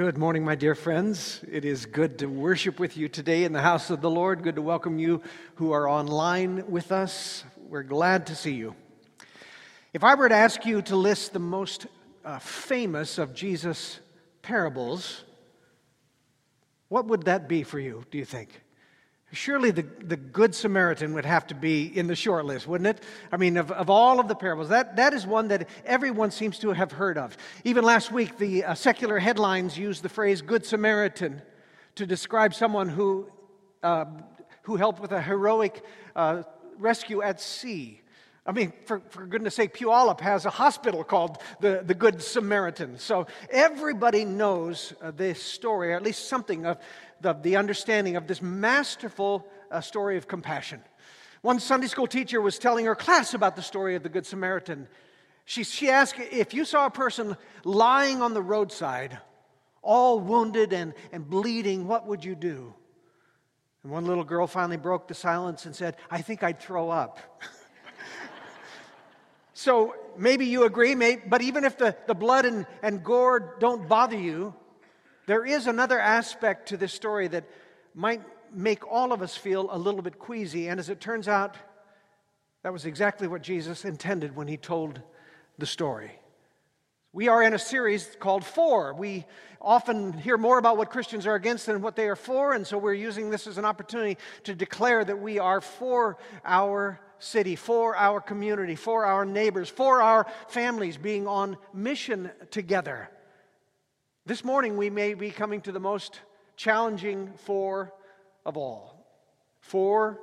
Good morning, my dear friends. It is good to worship with you today in the house of the Lord. Good to welcome you who are online with us. We're glad to see you. If I were to ask you to list the most uh, famous of Jesus' parables, what would that be for you, do you think? Surely the, the Good Samaritan would have to be in the short list, wouldn't it? I mean, of, of all of the parables, that, that is one that everyone seems to have heard of. Even last week, the uh, secular headlines used the phrase Good Samaritan to describe someone who, uh, who helped with a heroic uh, rescue at sea. I mean, for, for goodness sake, Puyallup has a hospital called the, the Good Samaritan. So everybody knows uh, this story, or at least something of the, the understanding of this masterful uh, story of compassion. One Sunday school teacher was telling her class about the story of the Good Samaritan. She, she asked if you saw a person lying on the roadside, all wounded and, and bleeding, what would you do? And one little girl finally broke the silence and said, I think I'd throw up. so maybe you agree, maybe, but even if the, the blood and, and gore don't bother you, there is another aspect to this story that might make all of us feel a little bit queasy, and as it turns out, that was exactly what Jesus intended when he told the story. We are in a series called For. We often hear more about what Christians are against than what they are for, and so we're using this as an opportunity to declare that we are for our city, for our community, for our neighbors, for our families being on mission together. This morning, we may be coming to the most challenging for of all for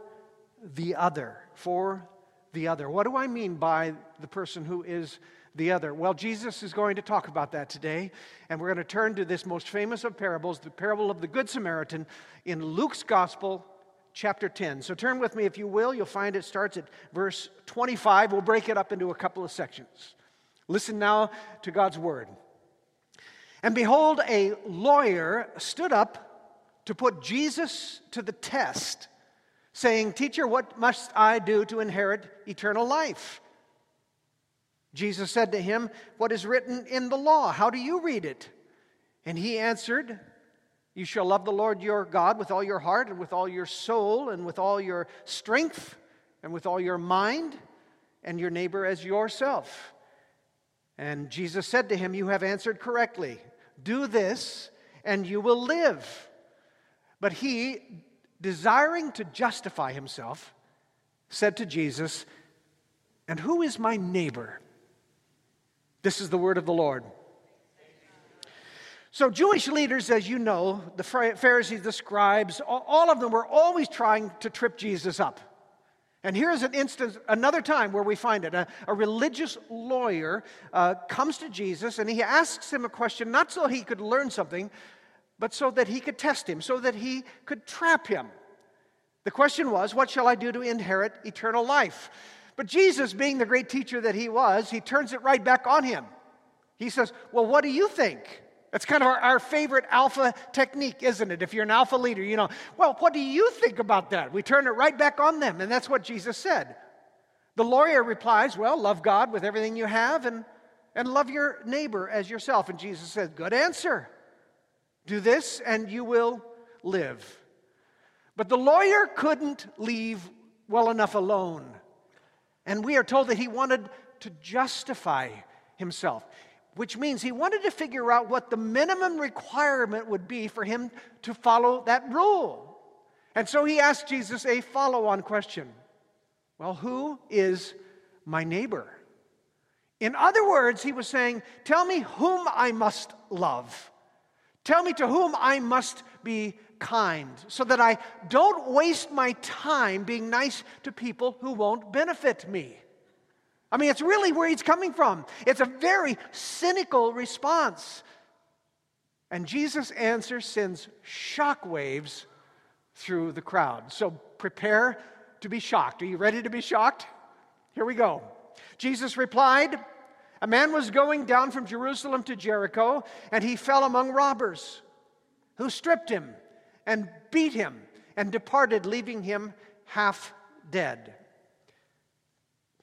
the other. For the other. What do I mean by the person who is the other? Well, Jesus is going to talk about that today, and we're going to turn to this most famous of parables, the parable of the Good Samaritan, in Luke's Gospel, chapter 10. So turn with me, if you will. You'll find it starts at verse 25. We'll break it up into a couple of sections. Listen now to God's word. And behold, a lawyer stood up to put Jesus to the test, saying, Teacher, what must I do to inherit eternal life? Jesus said to him, What is written in the law? How do you read it? And he answered, You shall love the Lord your God with all your heart, and with all your soul, and with all your strength, and with all your mind, and your neighbor as yourself. And Jesus said to him, You have answered correctly. Do this, and you will live. But he, desiring to justify himself, said to Jesus, And who is my neighbor? This is the word of the Lord. So, Jewish leaders, as you know, the Pharisees, the scribes, all of them were always trying to trip Jesus up. And here's an instance, another time where we find it. A, a religious lawyer uh, comes to Jesus and he asks him a question, not so he could learn something, but so that he could test him, so that he could trap him. The question was, What shall I do to inherit eternal life? But Jesus, being the great teacher that he was, he turns it right back on him. He says, Well, what do you think? That's kind of our, our, favorite alpha technique, isn't it? If you're an alpha leader, you know, well, what do you think about that? We turn it right back on them, and that's what Jesus said. The lawyer replies, Well, love God with everything you have and, and love your neighbor as yourself. And Jesus said, Good answer. Do this and you will live. But the lawyer couldn't leave well enough alone. And we are told that he wanted to justify himself which means he wanted to figure out what the minimum requirement would be for him to follow that rule. And so he asked Jesus a follow on question Well, who is my neighbor? In other words, he was saying, Tell me whom I must love. Tell me to whom I must be kind so that I don't waste my time being nice to people who won't benefit me. I mean, it's really where he's coming from. It's a very cynical response. And Jesus' answer sends shockwaves through the crowd. So prepare to be shocked. Are you ready to be shocked? Here we go. Jesus replied, A man was going down from Jerusalem to Jericho, and he fell among robbers, who stripped him and beat him and departed, leaving him half dead.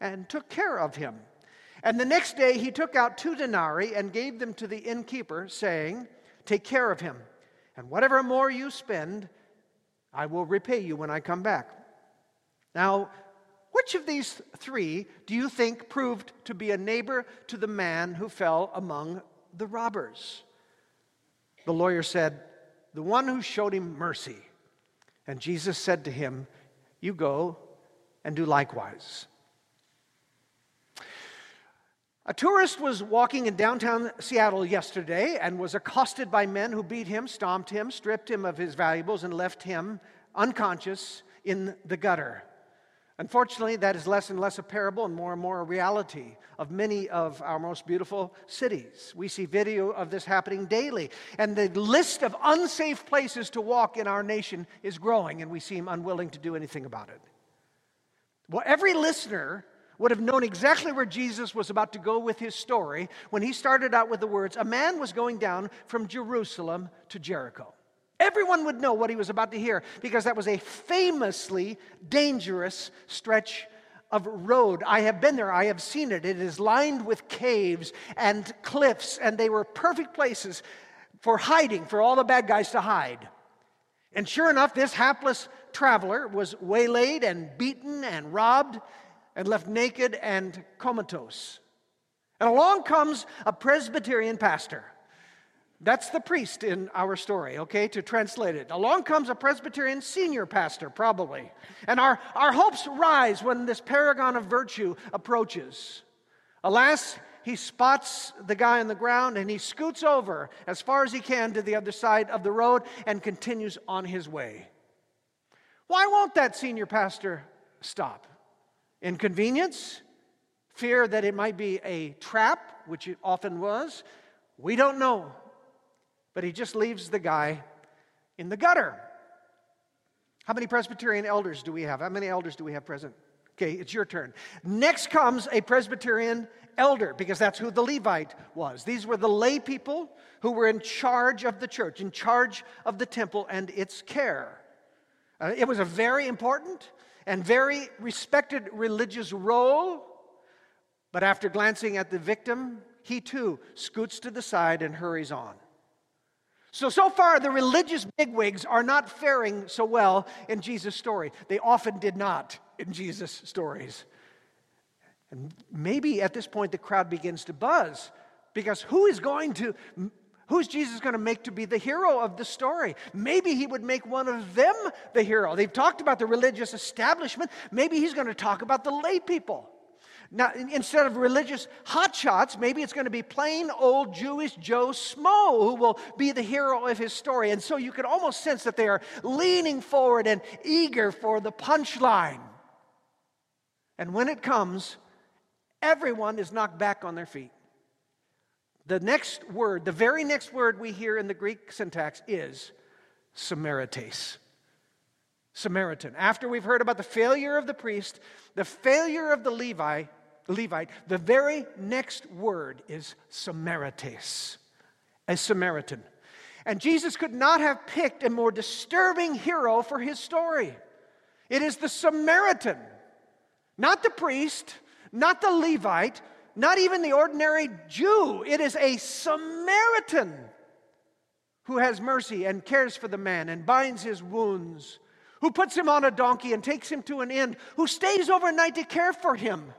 and took care of him. And the next day he took out two denarii and gave them to the innkeeper, saying, Take care of him, and whatever more you spend, I will repay you when I come back. Now, which of these three do you think proved to be a neighbor to the man who fell among the robbers? The lawyer said, The one who showed him mercy. And Jesus said to him, You go and do likewise. A tourist was walking in downtown Seattle yesterday and was accosted by men who beat him, stomped him, stripped him of his valuables, and left him unconscious in the gutter. Unfortunately, that is less and less a parable and more and more a reality of many of our most beautiful cities. We see video of this happening daily, and the list of unsafe places to walk in our nation is growing, and we seem unwilling to do anything about it. Well, every listener would have known exactly where Jesus was about to go with his story when he started out with the words A man was going down from Jerusalem to Jericho. Everyone would know what he was about to hear because that was a famously dangerous stretch of road. I have been there, I have seen it. It is lined with caves and cliffs, and they were perfect places for hiding, for all the bad guys to hide. And sure enough, this hapless traveler was waylaid and beaten and robbed and left naked and comatose. And along comes a Presbyterian pastor. That's the priest in our story, okay, to translate it. Along comes a Presbyterian senior pastor, probably. And our, our hopes rise when this paragon of virtue approaches. Alas, he spots the guy on the ground and he scoots over as far as he can to the other side of the road and continues on his way. Why won't that senior pastor stop? Inconvenience? Fear that it might be a trap, which it often was? We don't know. But he just leaves the guy in the gutter. How many Presbyterian elders do we have? How many elders do we have present? Okay, it's your turn. Next comes a Presbyterian elder, because that's who the Levite was. These were the lay people who were in charge of the church, in charge of the temple and its care. Uh, it was a very important and very respected religious role. But after glancing at the victim, he too scoots to the side and hurries on. So, so far, the religious bigwigs are not faring so well in Jesus' story. They often did not in Jesus' stories. And maybe at this point, the crowd begins to buzz because who is going to Who's Jesus going to make to be the hero of the story? Maybe he would make one of them the hero. They've talked about the religious establishment. Maybe he's going to talk about the lay people. Now, instead of religious hotshots, maybe it's going to be plain old Jewish Joe Smo who will be the hero of his story. And so you can almost sense that they are leaning forward and eager for the punchline. And when it comes, everyone is knocked back on their feet. The next word, the very next word we hear in the Greek syntax is Samarites. Samaritan. After we've heard about the failure of the priest, the failure of the Levi, Levite, the very next word is Samarites, a Samaritan. And Jesus could not have picked a more disturbing hero for his story. It is the Samaritan, not the priest, not the Levite, not even the ordinary Jew. It is a Samaritan who has mercy and cares for the man and binds his wounds, who puts him on a donkey and takes him to an inn, who stays overnight to care for him,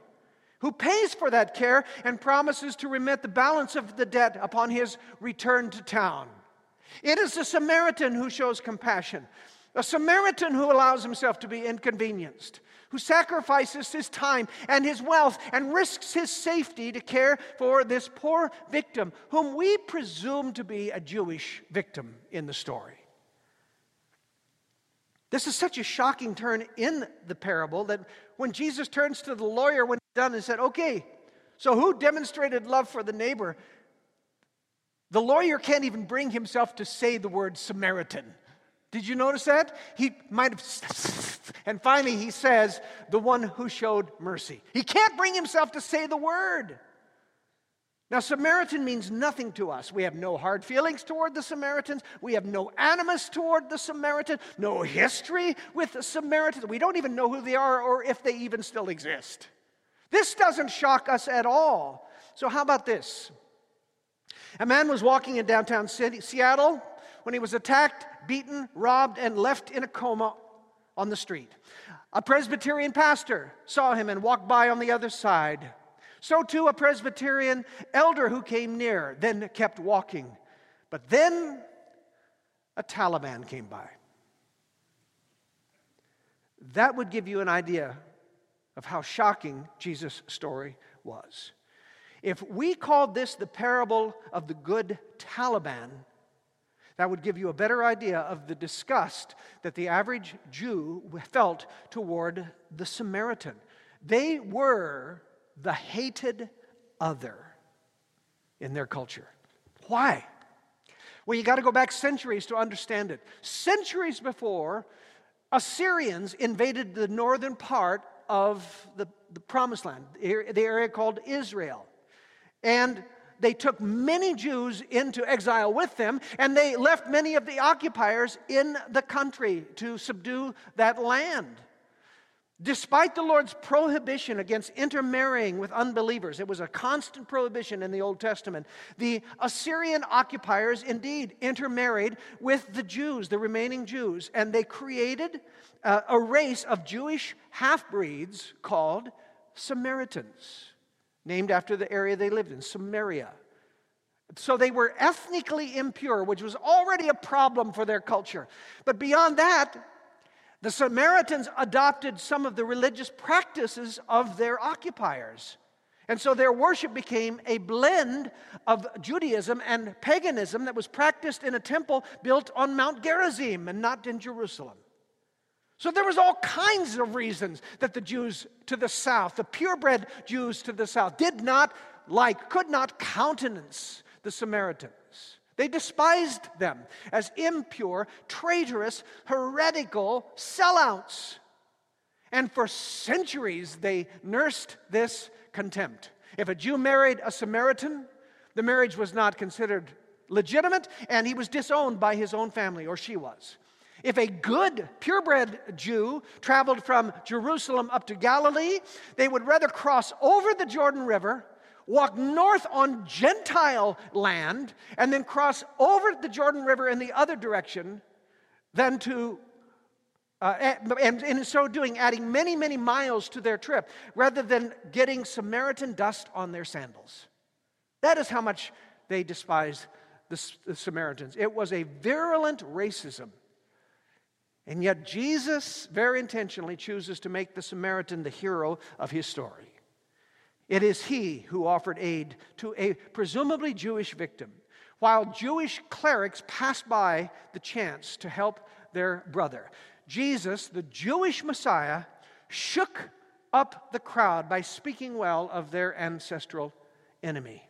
who pays for that care and promises to remit the balance of the debt upon his return to town. It is a Samaritan who shows compassion, a Samaritan who allows himself to be inconvenienced, who sacrifices his time and his wealth and risks his safety to care for this poor victim, whom we presume to be a Jewish victim in the story. This is such a shocking turn in the parable that when Jesus turns to the lawyer when he's done and said, Okay, so who demonstrated love for the neighbor? The lawyer can't even bring himself to say the word Samaritan. Did you notice that? He might have, and finally he says, the one who showed mercy. He can't bring himself to say the word. Now, Samaritan means nothing to us. We have no hard feelings toward the Samaritans. We have no animus toward the Samaritan, no history with the Samaritans. We don't even know who they are or if they even still exist. This doesn't shock us at all. So, how about this? A man was walking in downtown Seattle when he was attacked, beaten, robbed, and left in a coma on the street. A Presbyterian pastor saw him and walked by on the other side. So too a Presbyterian elder who came near, then kept walking. But then a Taliban came by. That would give you an idea of how shocking Jesus' story was. If we called this the parable of the good Taliban, that would give you a better idea of the disgust that the average Jew felt toward the Samaritan. They were the hated other in their culture. Why? Well, you got to go back centuries to understand it. Centuries before, Assyrians invaded the northern part of the, the promised land, the area called Israel. And they took many Jews into exile with them, and they left many of the occupiers in the country to subdue that land. Despite the Lord's prohibition against intermarrying with unbelievers, it was a constant prohibition in the Old Testament. The Assyrian occupiers indeed intermarried with the Jews, the remaining Jews, and they created uh, a race of Jewish half breeds called Samaritans, named after the area they lived in, Samaria. So they were ethnically impure, which was already a problem for their culture. But beyond that, the Samaritans adopted some of the religious practices of their occupiers. And so their worship became a blend of Judaism and paganism that was practiced in a temple built on Mount Gerizim and not in Jerusalem. So there was all kinds of reasons that the Jews to the south, the purebred Jews to the south, did not like, could not countenance the Samaritans. They despised them as impure, traitorous, heretical sellouts. And for centuries, they nursed this contempt. If a Jew married a Samaritan, the marriage was not considered legitimate, and he was disowned by his own family, or she was. If a good, purebred Jew traveled from Jerusalem up to Galilee, they would rather cross over the Jordan River walk north on Gentile land, and then cross over the Jordan River in the other direction than to uh, and in so doing, adding many, many miles to their trip rather than getting Samaritan dust on their sandals. That is how much they despised the, the Samaritans. It was a virulent racism. And yet, Jesus very intentionally chooses to make the Samaritan the hero of his story. It is he who offered aid to a presumably Jewish victim, while Jewish clerics passed by the chance to help their brother. Jesus, the Jewish Messiah, shook up the crowd by speaking well of their ancestral enemy.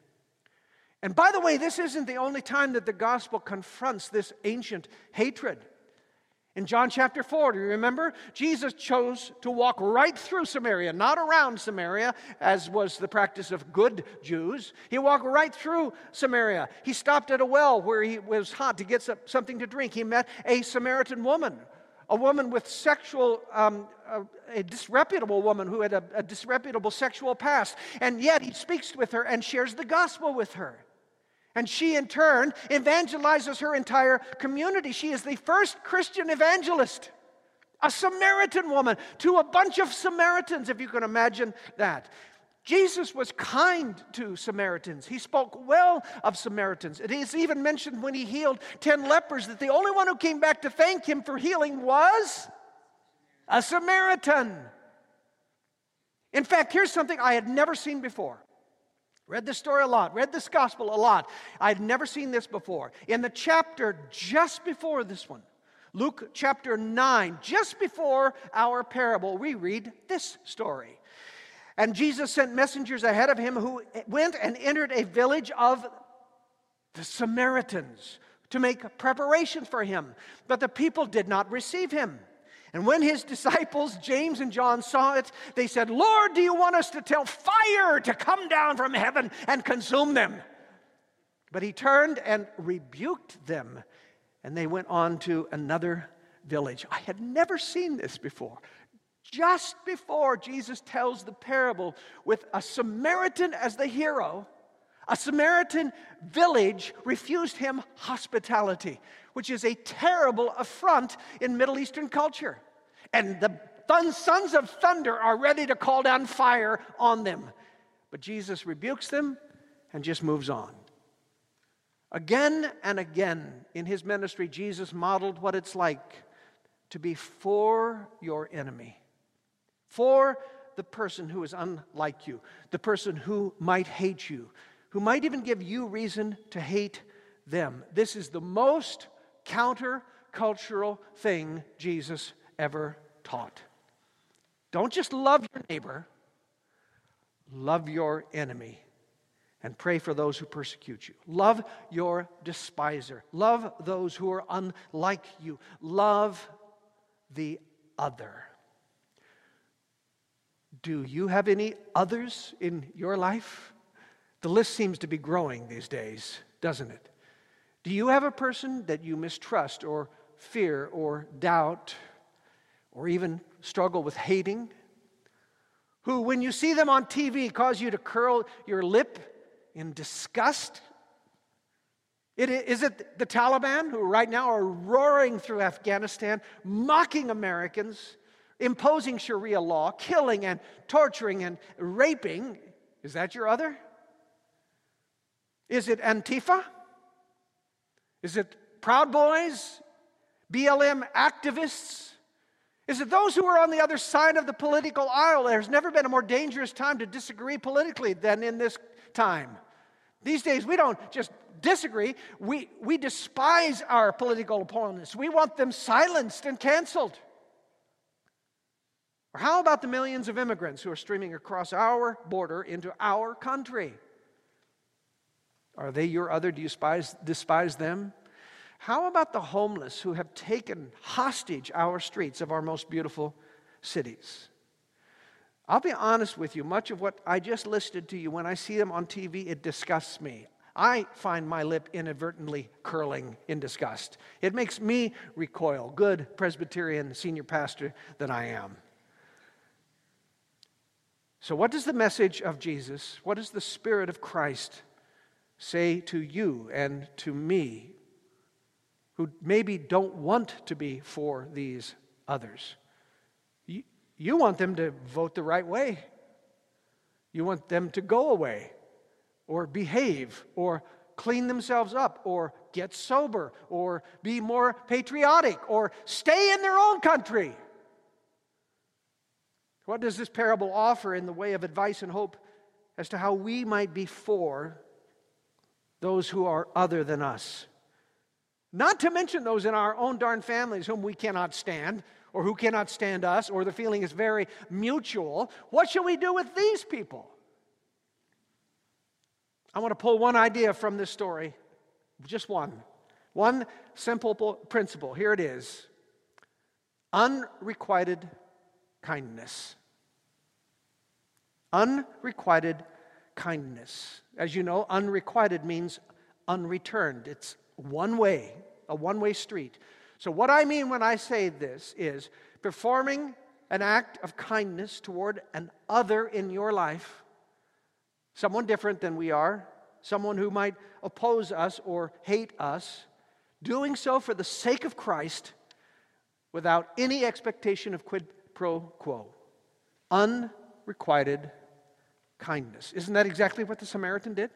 And by the way, this isn't the only time that the gospel confronts this ancient hatred. In John chapter 4, do you remember? Jesus chose to walk right through Samaria, not around Samaria, as was the practice of good Jews. He walked right through Samaria. He stopped at a well where he was hot to get something to drink. He met a Samaritan woman, a woman with sexual, um, a, a, disreputable woman who had a, a disreputable sexual past. And yet he speaks with her and shares the gospel with her. And she, in turn, evangelizes her entire community. She is the first Christian evangelist, a Samaritan woman to a bunch of Samaritans, if you can imagine that. Jesus was kind to Samaritans. He spoke well of Samaritans. It is even mentioned when he healed 10 lepers that the only one who came back to thank him for healing was a Samaritan. In fact, here's something I had never seen before. Read this story a lot, read this gospel a lot. I'd never seen this before. In the chapter just before this one, Luke chapter 9, just before our parable, we read this story. And Jesus sent messengers ahead of him who went and entered a village of the Samaritans, to make preparations for him. But the people did not receive him. And when his disciples, James and John, saw it, they said, Lord, do you want us to tell fire to come down from heaven and consume them? But he turned and rebuked them, and they went on to another village. I had never seen this before. Just before Jesus tells the parable with a Samaritan as the hero, a Samaritan village refused him hospitality, which is a terrible affront in Middle Eastern culture. And the sons of thunder are ready to call down fire on them. But Jesus rebukes them and just moves on. Again and again in his ministry, Jesus modeled what it's like to be for your enemy, for the person who is unlike you, the person who might hate you, who might even give you reason to hate them. This is the most countercultural thing Jesus ever taught. Don't just love your neighbor, love your enemy and pray for those who persecute you. Love your despiser. Love those who are unlike you. Love the other. Do you have any others in your life? The list seems to be growing these days, doesn't it? Do you have a person that you mistrust or fear or doubt or even struggle with hating? Who, when you see them on TV, cause you to curl your lip in disgust? It, is it the Taliban who right now are roaring through Afghanistan, mocking Americans, imposing Sharia law, killing and torturing and raping? Is that your other? Is it Antifa? Is it Proud Boys? BLM activists? Is it those who are on the other side of the political aisle? There's never been a more dangerous time to disagree politically than in this time. These days, we don't just disagree, we, we despise our political opponents. We want them silenced and canceled. Or how about the millions of immigrants who are streaming across our border into our country? Are they your other? Do you despise, despise them? How about the homeless who have taken hostage our streets of our most beautiful cities? I'll be honest with you, much of what I just listed to you, when I see them on TV, it disgusts me. I find my lip inadvertently curling in disgust. It makes me recoil, good Presbyterian senior pastor that I am. So, what does the message of Jesus, what does the Spirit of Christ say to you and to me who maybe don't want to be for these others? You, you want them to vote the right way, you want them to go away or behave or clean themselves up or get sober or be more patriotic or stay in their own country. What does this parable offer in the way of advice and hope as to how we might be for those who are other than us. Not to mention those in our own darn families whom we cannot stand, or who cannot stand us, or the feeling is very mutual. What shall we do with these people? I want to pull one idea from this story, just one. One simple principle. Here it is unrequited kindness. Unrequited kindness. As you know, unrequited means unreturned. It's one way, a one way street. So, what I mean when I say this is performing an act of kindness toward an other in your life, someone different than we are, someone who might oppose us or hate us, doing so for the sake of Christ without any expectation of quid pro quo. Unrequited kindness. Isn't that exactly what the Samaritan did?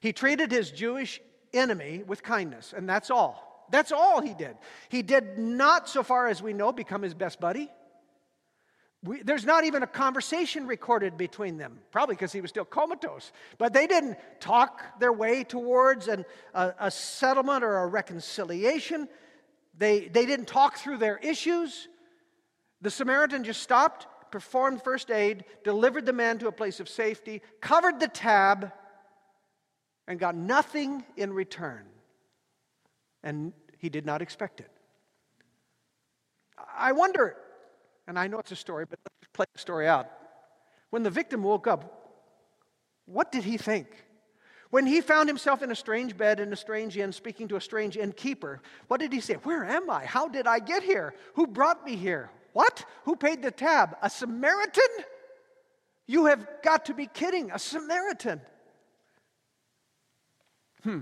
He treated his Jewish enemy with kindness, and that's all. That's all he did. He did not, so far as we know, become his best buddy. We, there's not even a conversation recorded between them, probably because he was still comatose. But they didn't talk their way towards an, a, a settlement or a reconciliation. They, they didn't talk through their issues. The Samaritan just stopped performed first aid, delivered the man to a place of safety, covered the tab, and got nothing in return. And he did not expect it. I wonder, and I know it's a story, but let's play the story out. When the victim woke up, what did he think? When he found himself in a strange bed in a strange inn, speaking to a strange innkeeper, what did he say? Where am I? How did I get here? Who brought me here? What? Who paid the tab? A Samaritan? You have got to be kidding. A Samaritan. Hmm.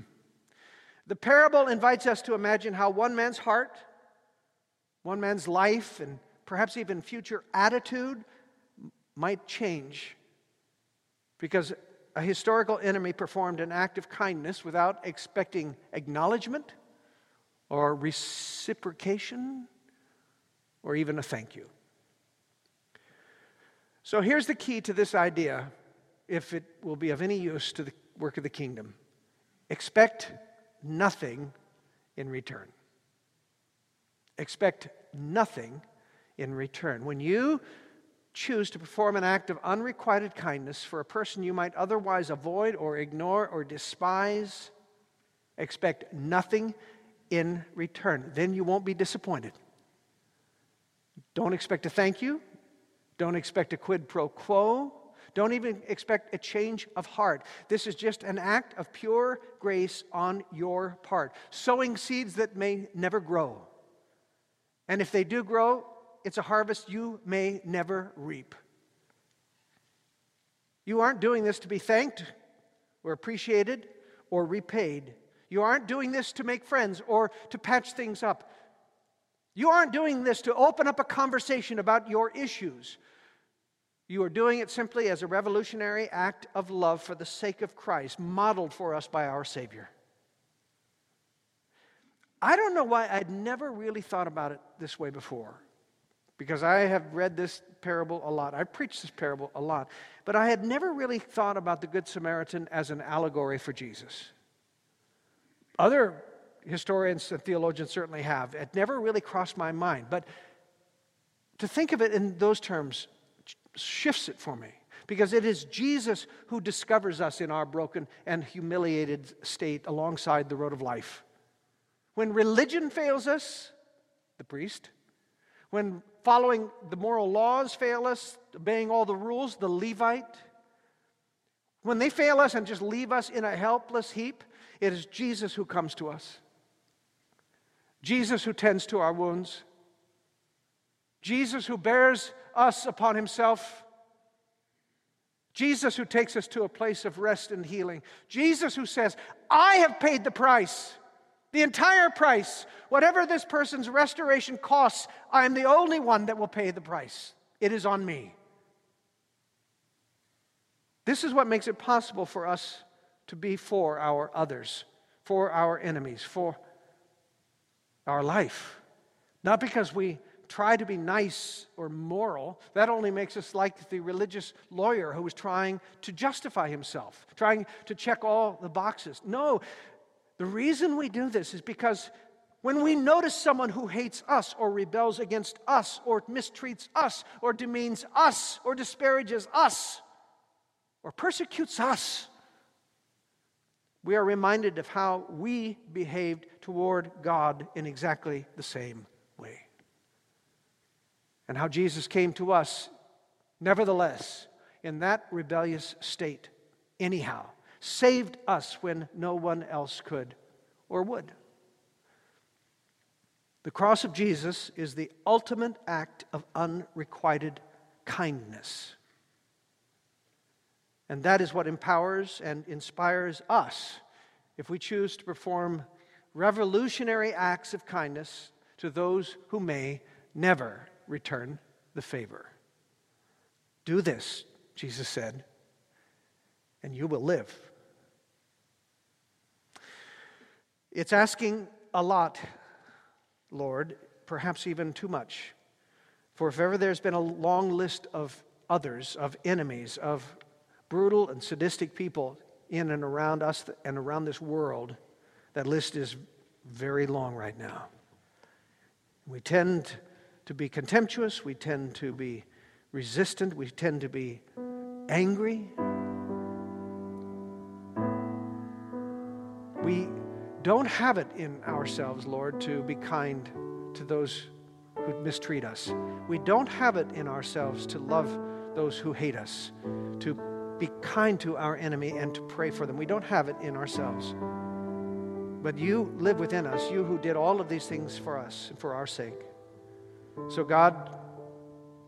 The parable invites us to imagine how one man's heart, one man's life, and perhaps even future attitude might change because a historical enemy performed an act of kindness without expecting acknowledgement or reciprocation or even a thank you. So here's the key to this idea, if it will be of any use to the work of the kingdom expect nothing in return. Expect nothing in return. When you choose to perform an act of unrequited kindness for a person you might otherwise avoid or ignore or despise, expect nothing in return. Then you won't be disappointed. Don't expect a thank you. Don't expect a quid pro quo. Don't even expect a change of heart. This is just an act of pure grace on your part, sowing seeds that may never grow. And if they do grow, it's a harvest you may never reap. You aren't doing this to be thanked or appreciated or repaid. You aren't doing this to make friends or to patch things up. You aren't doing this to open up a conversation about your issues. You are doing it simply as a revolutionary act of love for the sake of Christ, modeled for us by our Savior. I don't know why I'd never really thought about it this way before, because I have read this parable a lot. I've preached this parable a lot, but I had never really thought about the Good Samaritan as an allegory for Jesus. Other historians and theologians certainly have. It never really crossed my mind. But to think of it in those terms shifts it for me because it is Jesus who discovers us in our broken and humiliated state alongside the road of life. When religion fails us, the priest, when following the moral laws fail us, obeying all the rules, the Levite, when they fail us and just leave us in a helpless heap, it is Jesus who comes to us. Jesus who tends to our wounds, Jesus who bears us upon himself, Jesus who takes us to a place of rest and healing, Jesus who says, I have paid the price. The entire price, whatever this person's restoration costs, I am the only one that will pay the price. It is on me. This is what makes it possible for us to be for our others, for our enemies, for our life. Not because we try to be nice or moral, that only makes us like the religious lawyer who was trying to justify himself, trying to check all the boxes. No, the reason we do this is because when we notice someone who hates us or rebels against us or mistreats us or demeans us or disparages us or persecutes us, we are reminded of how we behaved toward God in exactly the same way. And how Jesus came to us, nevertheless, in that rebellious state, anyhow, saved us when no one else could or would. The cross of Jesus is the ultimate act of unrequited kindness. And that is what empowers and inspires us if we choose to perform revolutionary acts of kindness to those who may never return the favor. Do this, Jesus said, and you will live. It's asking a lot, Lord, perhaps even too much. For if ever there's been a long list of others, of enemies, of brutal and sadistic people in and around us and around this world, that list is very long right now. We tend to be contemptuous, we tend to be resistant, we tend to be angry. We don't have it in ourselves, Lord, to be kind to those who mistreat us. We don't have it in ourselves to love those who hate us, to be kind to our enemy and to pray for them. We don't have it in ourselves. But you live within us, you who did all of these things for us and for our sake. So, God,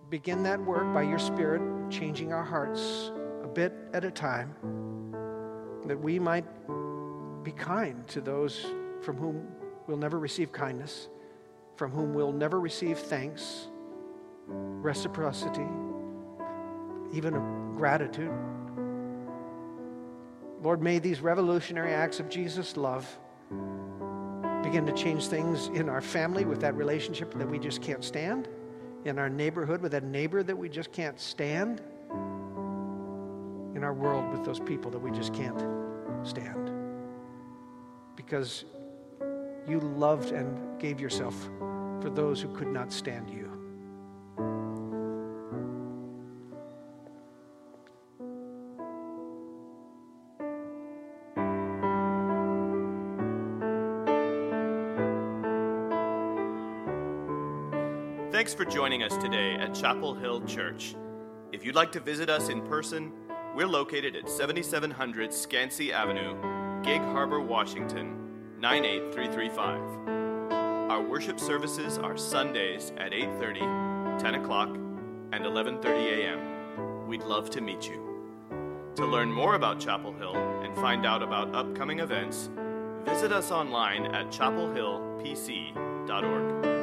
begin that work by your Spirit, changing our hearts a bit at a time, that we might be kind to those from whom we'll never receive kindness, from whom we'll never receive thanks, reciprocity, even gratitude. Lord, may these revolutionary acts of Jesus' love begin to change things in our family with that relationship that we just can't stand, in our neighborhood with that neighbor that we just can't stand, in our world with those people that we just can't stand because you loved and gave yourself for those who could not stand you. Thanks for joining us today at Chapel Hill Church. If you'd like to visit us in person, we're located at 7700 Skansie Avenue, Gig Harbor, Washington 98335. Our worship services are Sundays at 8:30, 10 o'clock, and 11:30 a.m. We'd love to meet you. To learn more about Chapel Hill and find out about upcoming events, visit us online at chapelhillpc.org.